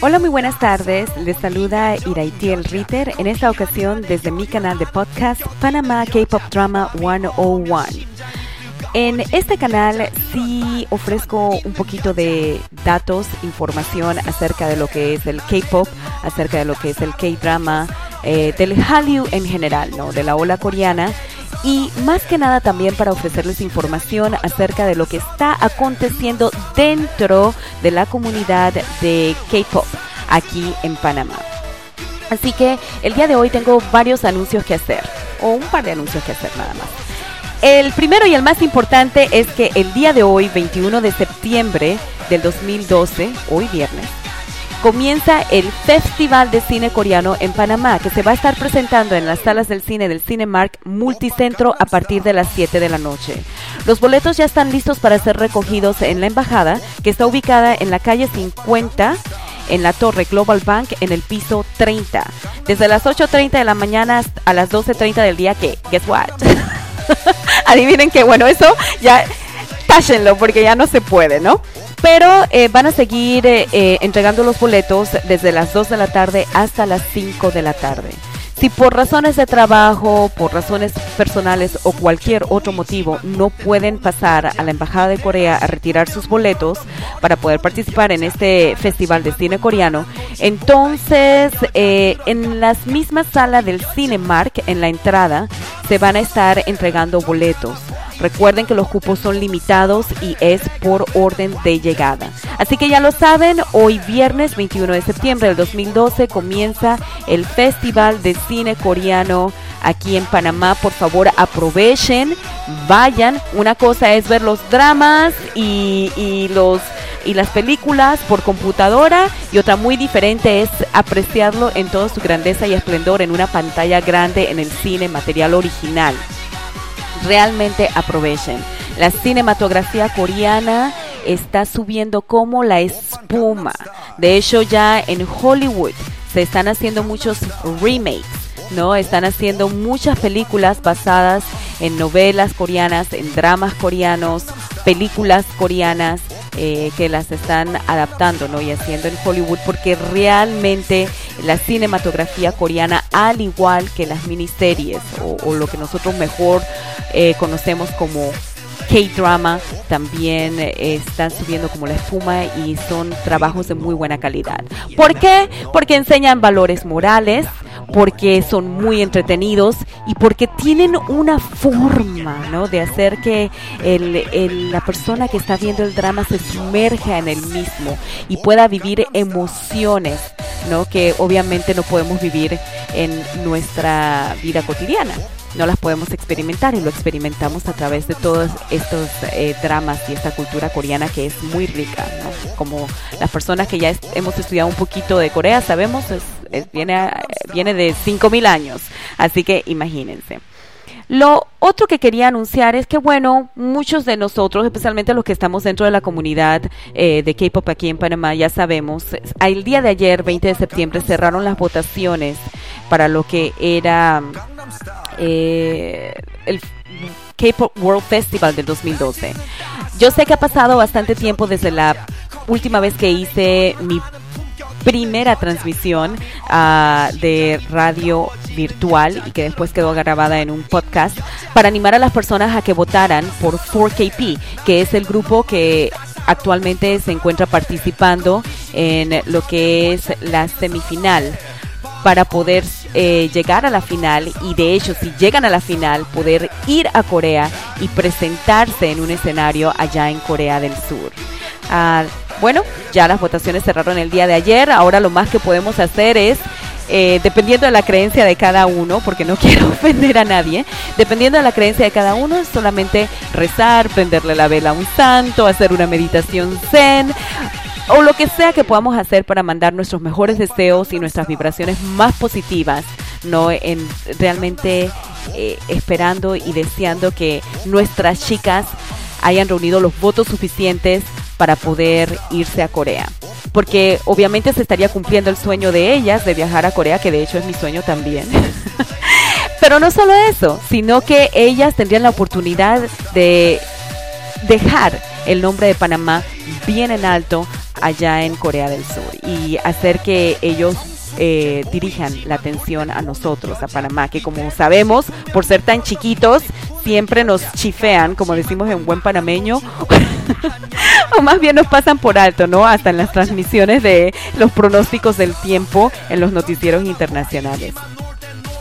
Hola, muy buenas tardes. Les saluda Iraitiel Ritter, en esta ocasión desde mi canal de podcast Panama K-Pop Drama 101. En este canal sí ofrezco un poquito de datos, información acerca de lo que es el K-Pop, acerca de lo que es el K-Drama, eh, del Hallyu en general, ¿no? de la ola coreana y más que nada también para ofrecerles información acerca de lo que está aconteciendo dentro de la comunidad de K-Pop aquí en Panamá. Así que el día de hoy tengo varios anuncios que hacer, o un par de anuncios que hacer nada más. El primero y el más importante es que el día de hoy, 21 de septiembre del 2012, hoy viernes, comienza el Festival de Cine Coreano en Panamá, que se va a estar presentando en las salas del cine del Cinemark Multicentro a partir de las 7 de la noche. Los boletos ya están listos para ser recogidos en la embajada, que está ubicada en la calle 50 en la torre Global Bank en el piso 30. Desde las 8.30 de la mañana a las 12.30 del día, que, guess what? Adivinen que, bueno, eso ya, táchenlo porque ya no se puede, ¿no? Pero eh, van a seguir eh, eh, entregando los boletos desde las 2 de la tarde hasta las 5 de la tarde. Si por razones de trabajo, por razones personales o cualquier otro motivo no pueden pasar a la Embajada de Corea a retirar sus boletos para poder participar en este festival de cine coreano, entonces en las mismas salas del Cinemark, en la entrada, se van a estar entregando boletos. Recuerden que los cupos son limitados y es por orden de llegada. Así que ya lo saben, hoy viernes 21 de septiembre del 2012 comienza el Festival de Cine Coreano aquí en Panamá. Por favor, aprovechen, vayan. Una cosa es ver los dramas y, los y las películas por computadora y otra muy diferente es apreciarlo en toda su grandeza y esplendor en una pantalla grande en el cine material original realmente aprovechen. La cinematografía coreana está subiendo como la espuma. De hecho, ya en Hollywood se están haciendo muchos remakes, ¿no? Están haciendo muchas películas basadas en novelas coreanas, en dramas coreanos, películas coreanas eh, que las están adaptando ¿no? y haciendo en Hollywood porque realmente la cinematografía coreana al igual que las miniseries o, lo que nosotros mejor eh, conocemos como K-drama también eh, están subiendo como la espuma y son trabajos de muy buena calidad. ¿Por qué? Porque enseñan valores morales, porque son muy entretenidos y porque tienen una forma ¿no? de hacer que la persona que está viendo el drama se sumerja en el mismo y pueda vivir emociones ¿no? que obviamente no podemos vivir en nuestra vida cotidiana no las podemos experimentar y lo experimentamos a través de todos estos eh, dramas y esta cultura coreana que es muy rica, ¿no? Como las personas que ya hemos estudiado un poquito de Corea sabemos, es, viene, viene de 5.000 años, así que imagínense. Lo otro que quería anunciar es que, bueno, muchos de nosotros, especialmente los que estamos dentro de la comunidad eh, de K-Pop aquí en Panamá, ya sabemos, el día de ayer, 20 de septiembre, cerraron las votaciones para lo que era eh, el K-Pop World Festival del 2012. Yo sé que ha pasado bastante tiempo desde la última vez que hice mi primera transmisión ah, de radio virtual y que después quedó grabada en un podcast para animar a las personas a que votaran por 4KP, que es el grupo que actualmente se encuentra participando en lo que es la semifinal para poder eh, llegar a la final y de hecho si llegan a la final poder ir a Corea y presentarse en un escenario allá en Corea del Sur. Ah, bueno, ya las votaciones cerraron el día de ayer, ahora lo más que podemos hacer es eh, dependiendo de la creencia de cada uno, porque no quiero ofender a nadie, dependiendo de la creencia de cada uno, solamente rezar, prenderle la vela a un santo, hacer una meditación zen o lo que sea que podamos hacer para mandar nuestros mejores deseos y nuestras vibraciones más positivas, no en realmente eh, esperando y deseando que nuestras chicas hayan reunido los votos suficientes para poder irse a Corea. Porque obviamente se estaría cumpliendo el sueño de ellas de viajar a Corea, que de hecho es mi sueño también. Pero no solo eso, sino que ellas tendrían la oportunidad de dejar el nombre de Panamá bien en alto allá en Corea del Sur y hacer que ellos eh, dirijan la atención a nosotros, a Panamá, que como sabemos, por ser tan chiquitos, siempre nos chifean, como decimos en buen panameño, o más bien nos pasan por alto, ¿no? Hasta en las transmisiones de los pronósticos del tiempo en los noticieros internacionales.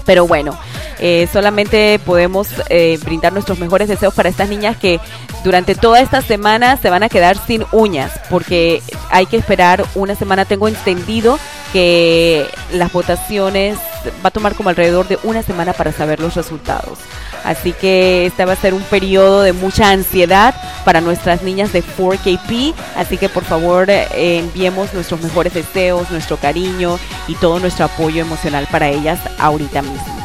Pero bueno, eh, solamente podemos eh, brindar nuestros mejores deseos para estas niñas que durante toda esta semana se van a quedar sin uñas, porque hay que esperar una semana. Tengo entendido que las votaciones va a tomar como alrededor de una semana para saber los resultados. Así que este va a ser un periodo de mucha ansiedad para nuestras niñas de 4KP. Así que por favor eh, enviemos nuestros mejores deseos, nuestro cariño y todo nuestro apoyo emocional para ellas ahorita mismo.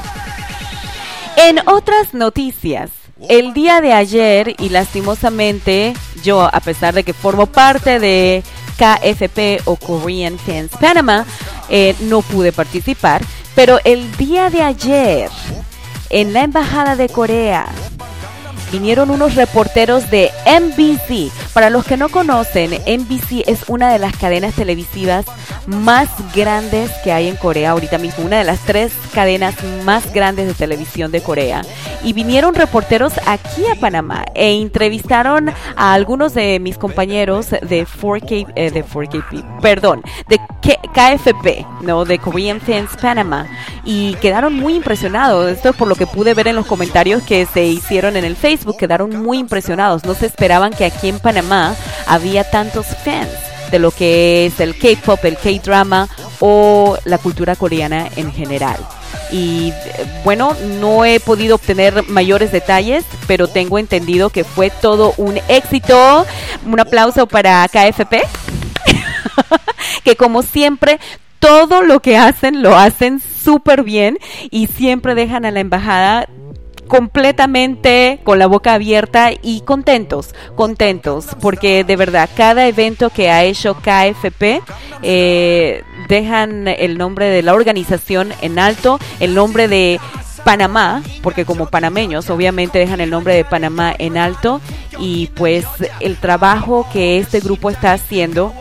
En otras noticias, el día de ayer y lastimosamente yo, a pesar de que formo parte de KFP o Korean Fans Panama, eh, no pude participar, pero el día de ayer en la Embajada de Corea vinieron unos reporteros de NBC. Para los que no conocen, NBC es una de las cadenas televisivas más grandes que hay en Corea ahorita mismo, una de las tres cadenas más grandes de televisión de Corea. Y vinieron reporteros aquí a Panamá e entrevistaron a algunos de mis compañeros de 4K, eh, de 4KP, perdón, de KFP, ¿no? De Korean Fans Panama. Y quedaron muy impresionados. Esto es por lo que pude ver en los comentarios que se hicieron en el Facebook. Quedaron muy impresionados. No se esperaban que aquí en Panamá había tantos fans de lo que es el K-pop, el K-drama o la cultura coreana en general. Y bueno, no he podido obtener mayores detalles, pero tengo entendido que fue todo un éxito. Un aplauso para KFP, que como siempre todo lo que hacen lo hacen súper bien y siempre dejan a la embajada completamente con la boca abierta y contentos, contentos, porque de verdad cada evento que ha hecho KFP eh, dejan el nombre de la organización en alto, el nombre de Panamá, porque como panameños obviamente dejan el nombre de Panamá en alto y pues el trabajo que este grupo está haciendo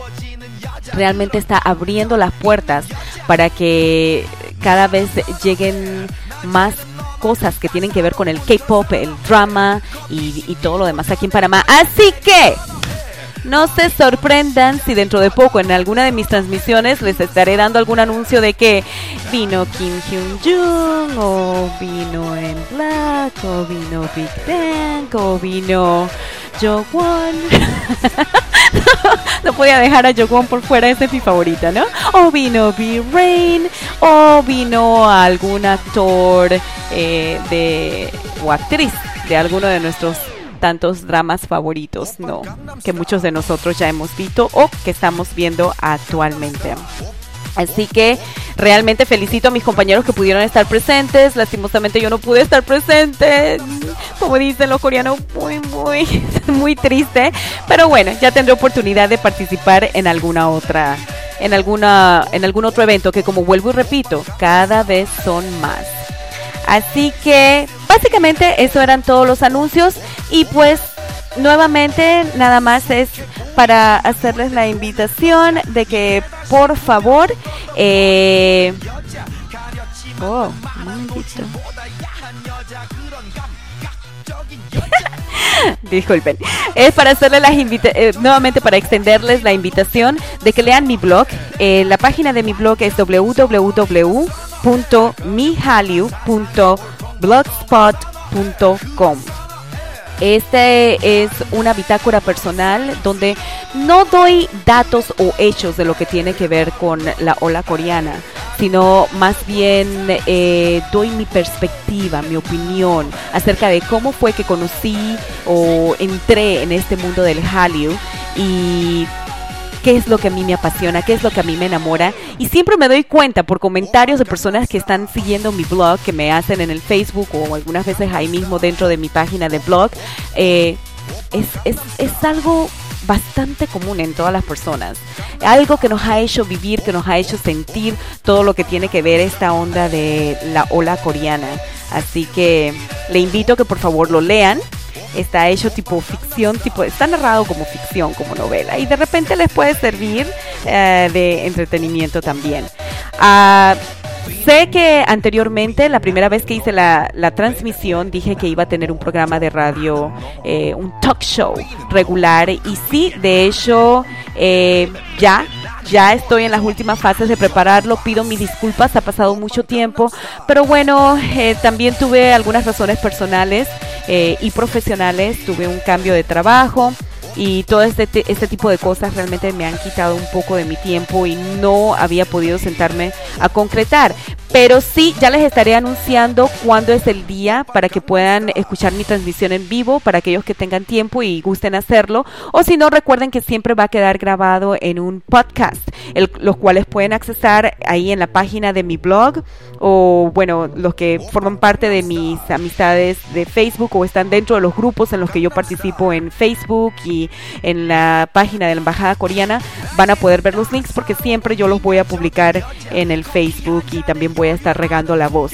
realmente está abriendo las puertas para que cada vez lleguen más cosas que tienen que ver con el K-pop, el drama y, todo lo demás aquí en Panamá. Así que no se sorprendan si dentro de poco en alguna de mis transmisiones les estaré dando algún anuncio de que vino Kim Hyun Jung o vino en Black o vino Big Bang o vino Jongwon. no podía dejar a Jongwon por fuera, esa es mi favorita, ¿no? O vino B-Rain o vino algún actor eh, de o actriz de alguno de nuestros tantos dramas favoritos, no, que muchos de nosotros ya hemos visto o que estamos viendo actualmente. Así que realmente felicito a mis compañeros que pudieron estar presentes. Lastimosamente yo no pude estar presente. Como dicen los coreanos, muy, muy, muy triste. Pero bueno, ya tendré oportunidad de participar en alguna otra, en alguna, en algún otro evento que como vuelvo y repito, cada vez son más. Así que básicamente eso eran todos los anuncios y pues nuevamente nada más es para hacerles la invitación de que por favor eh, oh, Disculpen. Es para hacerles las eh, nuevamente para extenderles la invitación de que lean mi blog. Eh, la página de mi blog es www.mihaliu.blogspot.com. Este es una bitácora personal donde no doy datos o hechos de lo que tiene que ver con la ola coreana, sino más bien eh, doy mi perspectiva, mi opinión acerca de cómo fue que conocí o entré en este mundo del Hallyu y qué es lo que a mí me apasiona, qué es lo que a mí me enamora. Y siempre me doy cuenta por comentarios de personas que están siguiendo mi blog, que me hacen en el Facebook o algunas veces ahí mismo dentro de mi página de blog. Eh, es, es, es algo bastante común en todas las personas. Algo que nos ha hecho vivir, que nos ha hecho sentir todo lo que tiene que ver esta onda de la ola coreana. Así que le invito que por favor lo lean está hecho tipo ficción, tipo está narrado como ficción, como novela y de repente les puede servir eh, de entretenimiento también. Uh, Sé que anteriormente, la primera vez que hice la, la, transmisión, dije que iba a tener un programa de radio, eh, un talk show regular. Y sí, de hecho, eh, ya ya estoy en las últimas fases de prepararlo, pido mis disculpas, ha pasado mucho tiempo, pero bueno, eh, también tuve algunas razones personales eh, y profesionales, tuve un cambio de trabajo, y todo este, este tipo de cosas realmente me han quitado un poco de mi tiempo y no había podido sentarme a concretar. Pero sí, ya les estaré anunciando cuándo es el día para que puedan escuchar mi transmisión en vivo, para aquellos que tengan tiempo y gusten hacerlo. O si no, recuerden que siempre va a quedar grabado en un podcast, los cuales pueden accesar ahí en la página de mi blog o, bueno, los que forman parte de mis amistades de Facebook o están dentro de los grupos en los que yo participo en Facebook y en la página de la Embajada Coreana van a poder ver los links porque siempre yo los voy a publicar en el Facebook y también voy a estar regando la voz.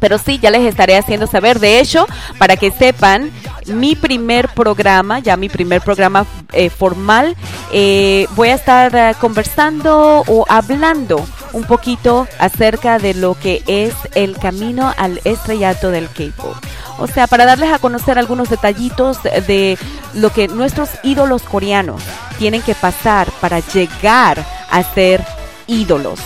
Pero sí, ya les estaré haciendo saber. De hecho, para que sepan, mi primer programa, ya mi primer programa eh, formal, eh, voy a estar eh, conversando o hablando un poquito acerca de lo que es el camino al estrellato del K-pop. O sea, para darles a conocer algunos detallitos de lo que nuestros ídolos coreanos tienen que pasar para llegar a ser ídolos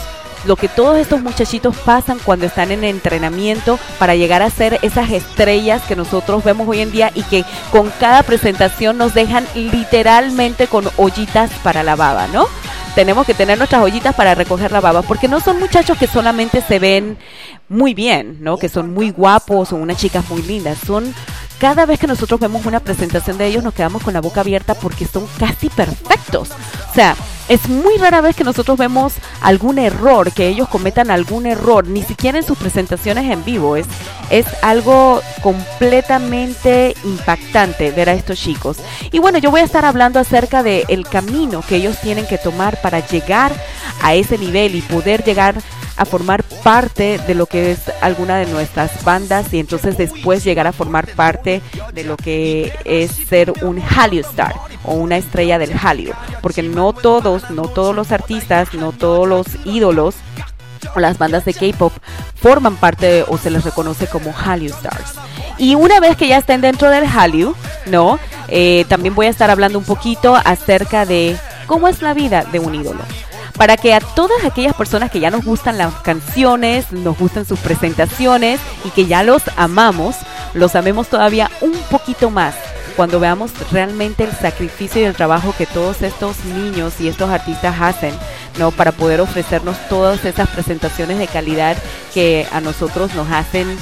lo que todos estos muchachitos pasan cuando están en entrenamiento para llegar a ser esas estrellas que nosotros vemos hoy en día y que con cada presentación nos dejan literalmente con ollitas para la baba, ¿no? tenemos que tener nuestras ollitas para recoger la baba, porque no son muchachos que solamente se ven muy bien, ¿no? Que son muy guapos o unas chicas muy lindas, son cada vez que nosotros vemos una presentación de ellos nos quedamos con la boca abierta porque son casi perfectos. O sea, es muy rara vez que nosotros vemos algún error, que ellos cometan algún error, ni siquiera en sus presentaciones en vivo. Es, es algo completamente impactante ver a estos chicos. Y bueno, yo voy a estar hablando acerca del el camino que ellos tienen que tomar para llegar a ese nivel y poder llegar a formar parte de lo que es alguna de nuestras bandas y entonces después llegar a formar parte de lo que es ser un Hallyu Star o una estrella del Hallyu, porque no todos, no todos los artistas, no todos los ídolos o las bandas de K-pop forman parte o se les reconoce como Hallyu Stars. Y una vez que ya estén dentro del Hallyu, ¿no? Eh, también voy a estar hablando un poquito acerca de cómo es la vida de un ídolo para que a todas aquellas personas que ya nos gustan las canciones, nos gustan sus presentaciones y que ya los amamos, los amemos todavía un poquito más cuando veamos realmente el sacrificio y el trabajo que todos estos niños y estos artistas hacen, ¿no? Para poder ofrecernos todas esas presentaciones de calidad que a nosotros nos hacen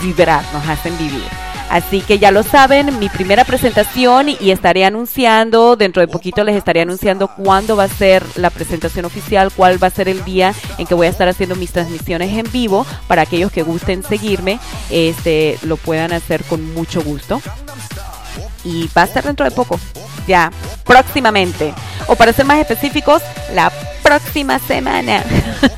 vibrar, nos hacen vivir. Así que ya lo saben, mi primera presentación y estaré anunciando, dentro de poquito les estaré anunciando cuándo va a ser la presentación oficial, cuál va a ser el día en que voy a estar haciendo mis transmisiones en vivo para aquellos que gusten seguirme, este lo puedan hacer con mucho gusto. Y va a ser dentro de poco, ya, próximamente. O para ser más específicos, la próxima semana.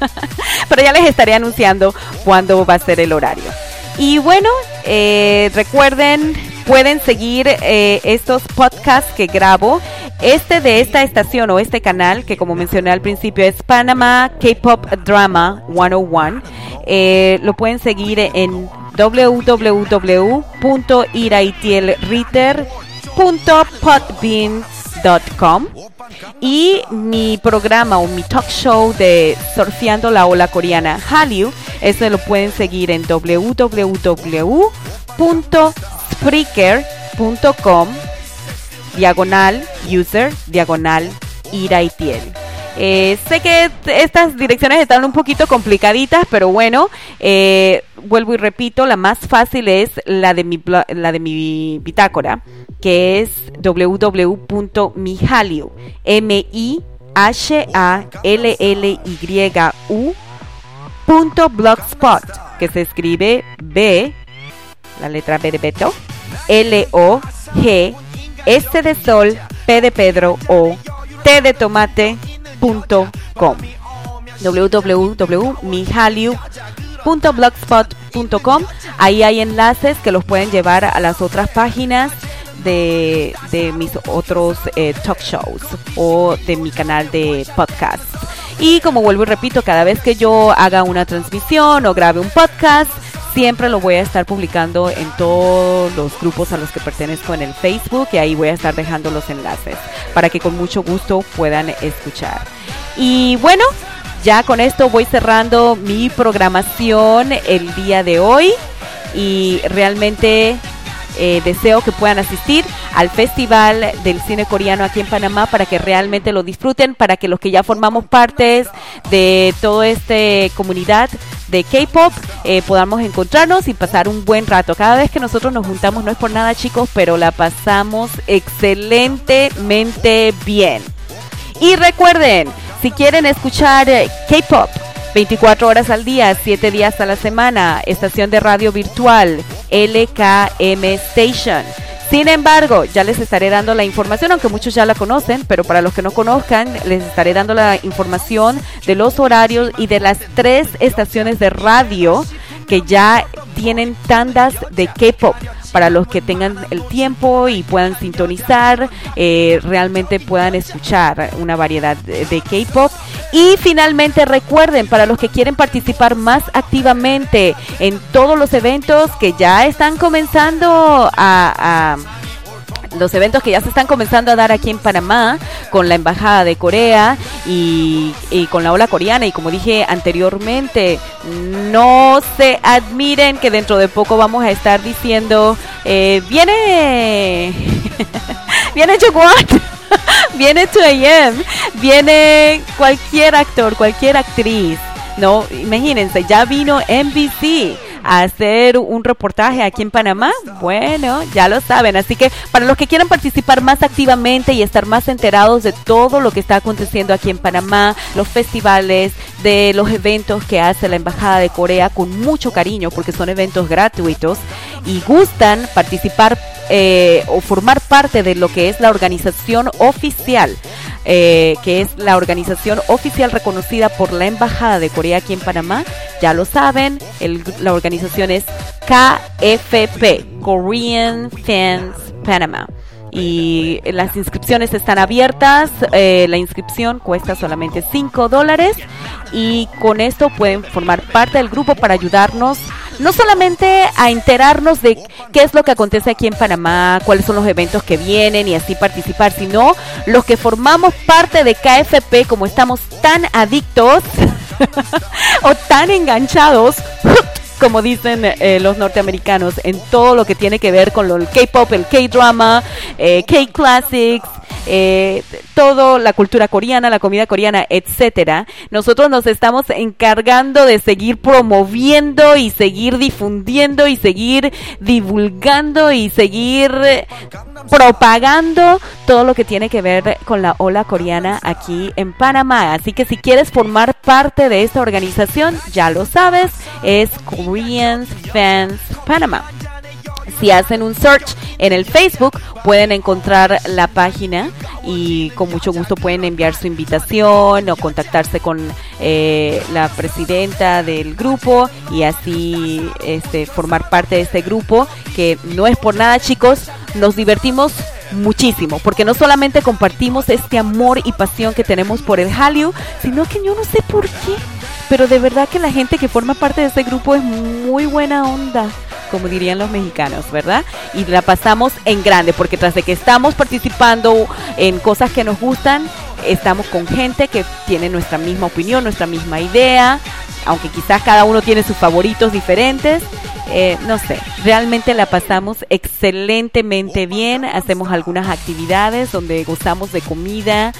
Pero ya les estaré anunciando cuándo va a ser el horario. Y bueno, eh, recuerden, pueden seguir eh, estos podcasts que grabo. Este de esta estación o este canal, que como mencioné al principio es Panama K-Pop Drama 101, eh, lo pueden seguir en www.iraitielriter.podbean.com y mi programa o mi talk show de Surfeando la Ola Coreana Hallyu, ese lo pueden seguir en www.spreaker.com diagonal user diagonal iraitiel. Eh, sé que estas direcciones están un poquito complicaditas, pero bueno, eh, vuelvo y repito, la más fácil es la de mi, la de mi bitácora, que es www.mihaliu, m i h a l l y u blogspot, que se escribe B, la letra B de Beto, L O G S de Sol P de Pedro o T de tomate.com www.mihaliu.blogspot.com Ahí hay enlaces que los pueden llevar a las otras páginas de, mis otros eh, talk shows o de mi canal de podcast. Y como vuelvo y repito, cada vez que yo haga una transmisión o grabe un podcast, siempre lo voy a estar publicando en todos los grupos a los que pertenezco en el Facebook y ahí voy a estar dejando los enlaces para que con mucho gusto puedan escuchar. Y bueno, ya con esto voy cerrando mi programación el día de hoy y realmente eh, deseo que puedan asistir al Festival del Cine Coreano aquí en Panamá para que realmente lo disfruten, para que los que ya formamos partes de toda esta comunidad de K-Pop eh, podamos encontrarnos y pasar un buen rato. Cada vez que nosotros nos juntamos no es por nada chicos, pero la pasamos excelentemente bien. Y recuerden, si quieren escuchar eh, K-Pop, 24 horas al día, 7 días a la semana, estación de radio virtual LKM Station. Sin embargo, ya les estaré dando la información, aunque muchos ya la conocen, pero para los que no conozcan, les estaré dando la información de los horarios y de las tres estaciones de radio que ya tienen tandas de K-pop para los que tengan el tiempo y puedan sintonizar, eh, realmente puedan escuchar una variedad de, K-pop. Y finalmente recuerden, para los que quieren participar más activamente en todos los eventos que ya están comenzando a los eventos que ya se están comenzando a dar aquí en Panamá con la Embajada de Corea y, con la ola coreana. Y como dije anteriormente, no se admiren que dentro de poco vamos a estar diciendo, eh, viene, viene Chocuat, viene 2AM, viene cualquier actor, cualquier actriz. No, imagínense, ya vino NBC hacer un reportaje aquí en Panamá, bueno, ya lo saben. Así que para los que quieran participar más activamente y estar más enterados de todo lo que está aconteciendo aquí en Panamá, los festivales, de los eventos que hace la Embajada de Corea con mucho cariño, porque son eventos gratuitos y gustan participar eh, o formar parte de lo que es la organización oficial eh, que es la organización oficial reconocida por la Embajada de Corea aquí en Panamá. Ya lo saben, la organización es KFP, Korean Fans Panama y las inscripciones están abiertas. Eh, la inscripción cuesta solamente 5 dólares y con esto pueden formar parte del grupo para ayudarnos no solamente a enterarnos de qué es lo que acontece aquí en Panamá, cuáles son los eventos que vienen y así participar, sino los que formamos parte de KFP, como estamos tan adictos o tan enganchados como dicen eh, los norteamericanos, en todo lo que tiene que ver con el K-pop, el K-drama, eh, K-classics, eh, todo la cultura coreana, la comida coreana, etcétera. Nosotros nos estamos encargando de seguir promoviendo y seguir difundiendo y seguir divulgando y seguir propagando todo lo que tiene que ver con la ola coreana aquí en Panamá. Así que si quieres formar parte de esta organización, ya lo sabes, es Korean Fans Panama. Si hacen un search en el Facebook, pueden encontrar la página y con mucho gusto pueden enviar su invitación o contactarse con eh, la presidenta del grupo y así este, formar parte de este grupo que no es por nada chicos, nos divertimos muchísimo, porque no solamente compartimos este amor y pasión que tenemos por el Hallyu, sino que yo no sé por qué, pero de verdad que la gente que forma parte de este grupo es muy buena onda como dirían los mexicanos, ¿verdad? Y la pasamos en grande, porque tras de que estamos participando en cosas que nos gustan, estamos con gente que tiene nuestra misma opinión, nuestra misma idea, aunque quizás cada uno tiene sus favoritos diferentes, eh, no sé, realmente la pasamos excelentemente bien, hacemos algunas actividades donde gozamos de comida,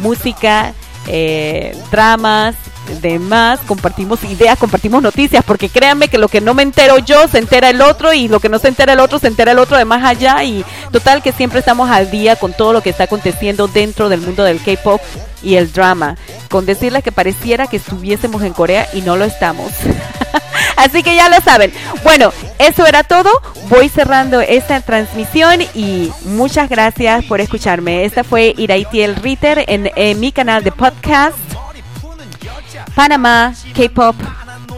música, eh, dramas, demás, compartimos ideas, compartimos noticias, porque créanme que lo que no me entero yo se entera el otro y lo que no se entera el otro se entera el otro de más allá y total que siempre estamos al día con todo lo que está aconteciendo dentro del mundo del K-pop y el drama, con decirles que pareciera que estuviésemos en Corea y no lo estamos. Así que ya lo saben. Bueno, eso era todo. Voy cerrando esta transmisión y muchas gracias por escucharme. Esta fue Iraitiel Ritter en mi canal de podcast. Panamá K-Pop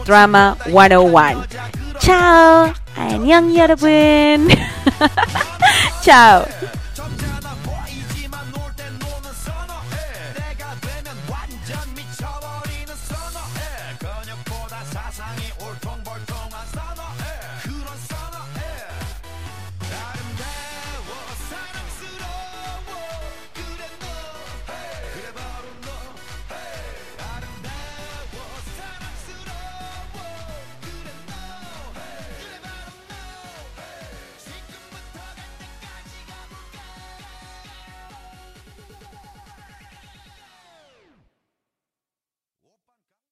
Drama 101. Chao. 안녕 여러분. Chao.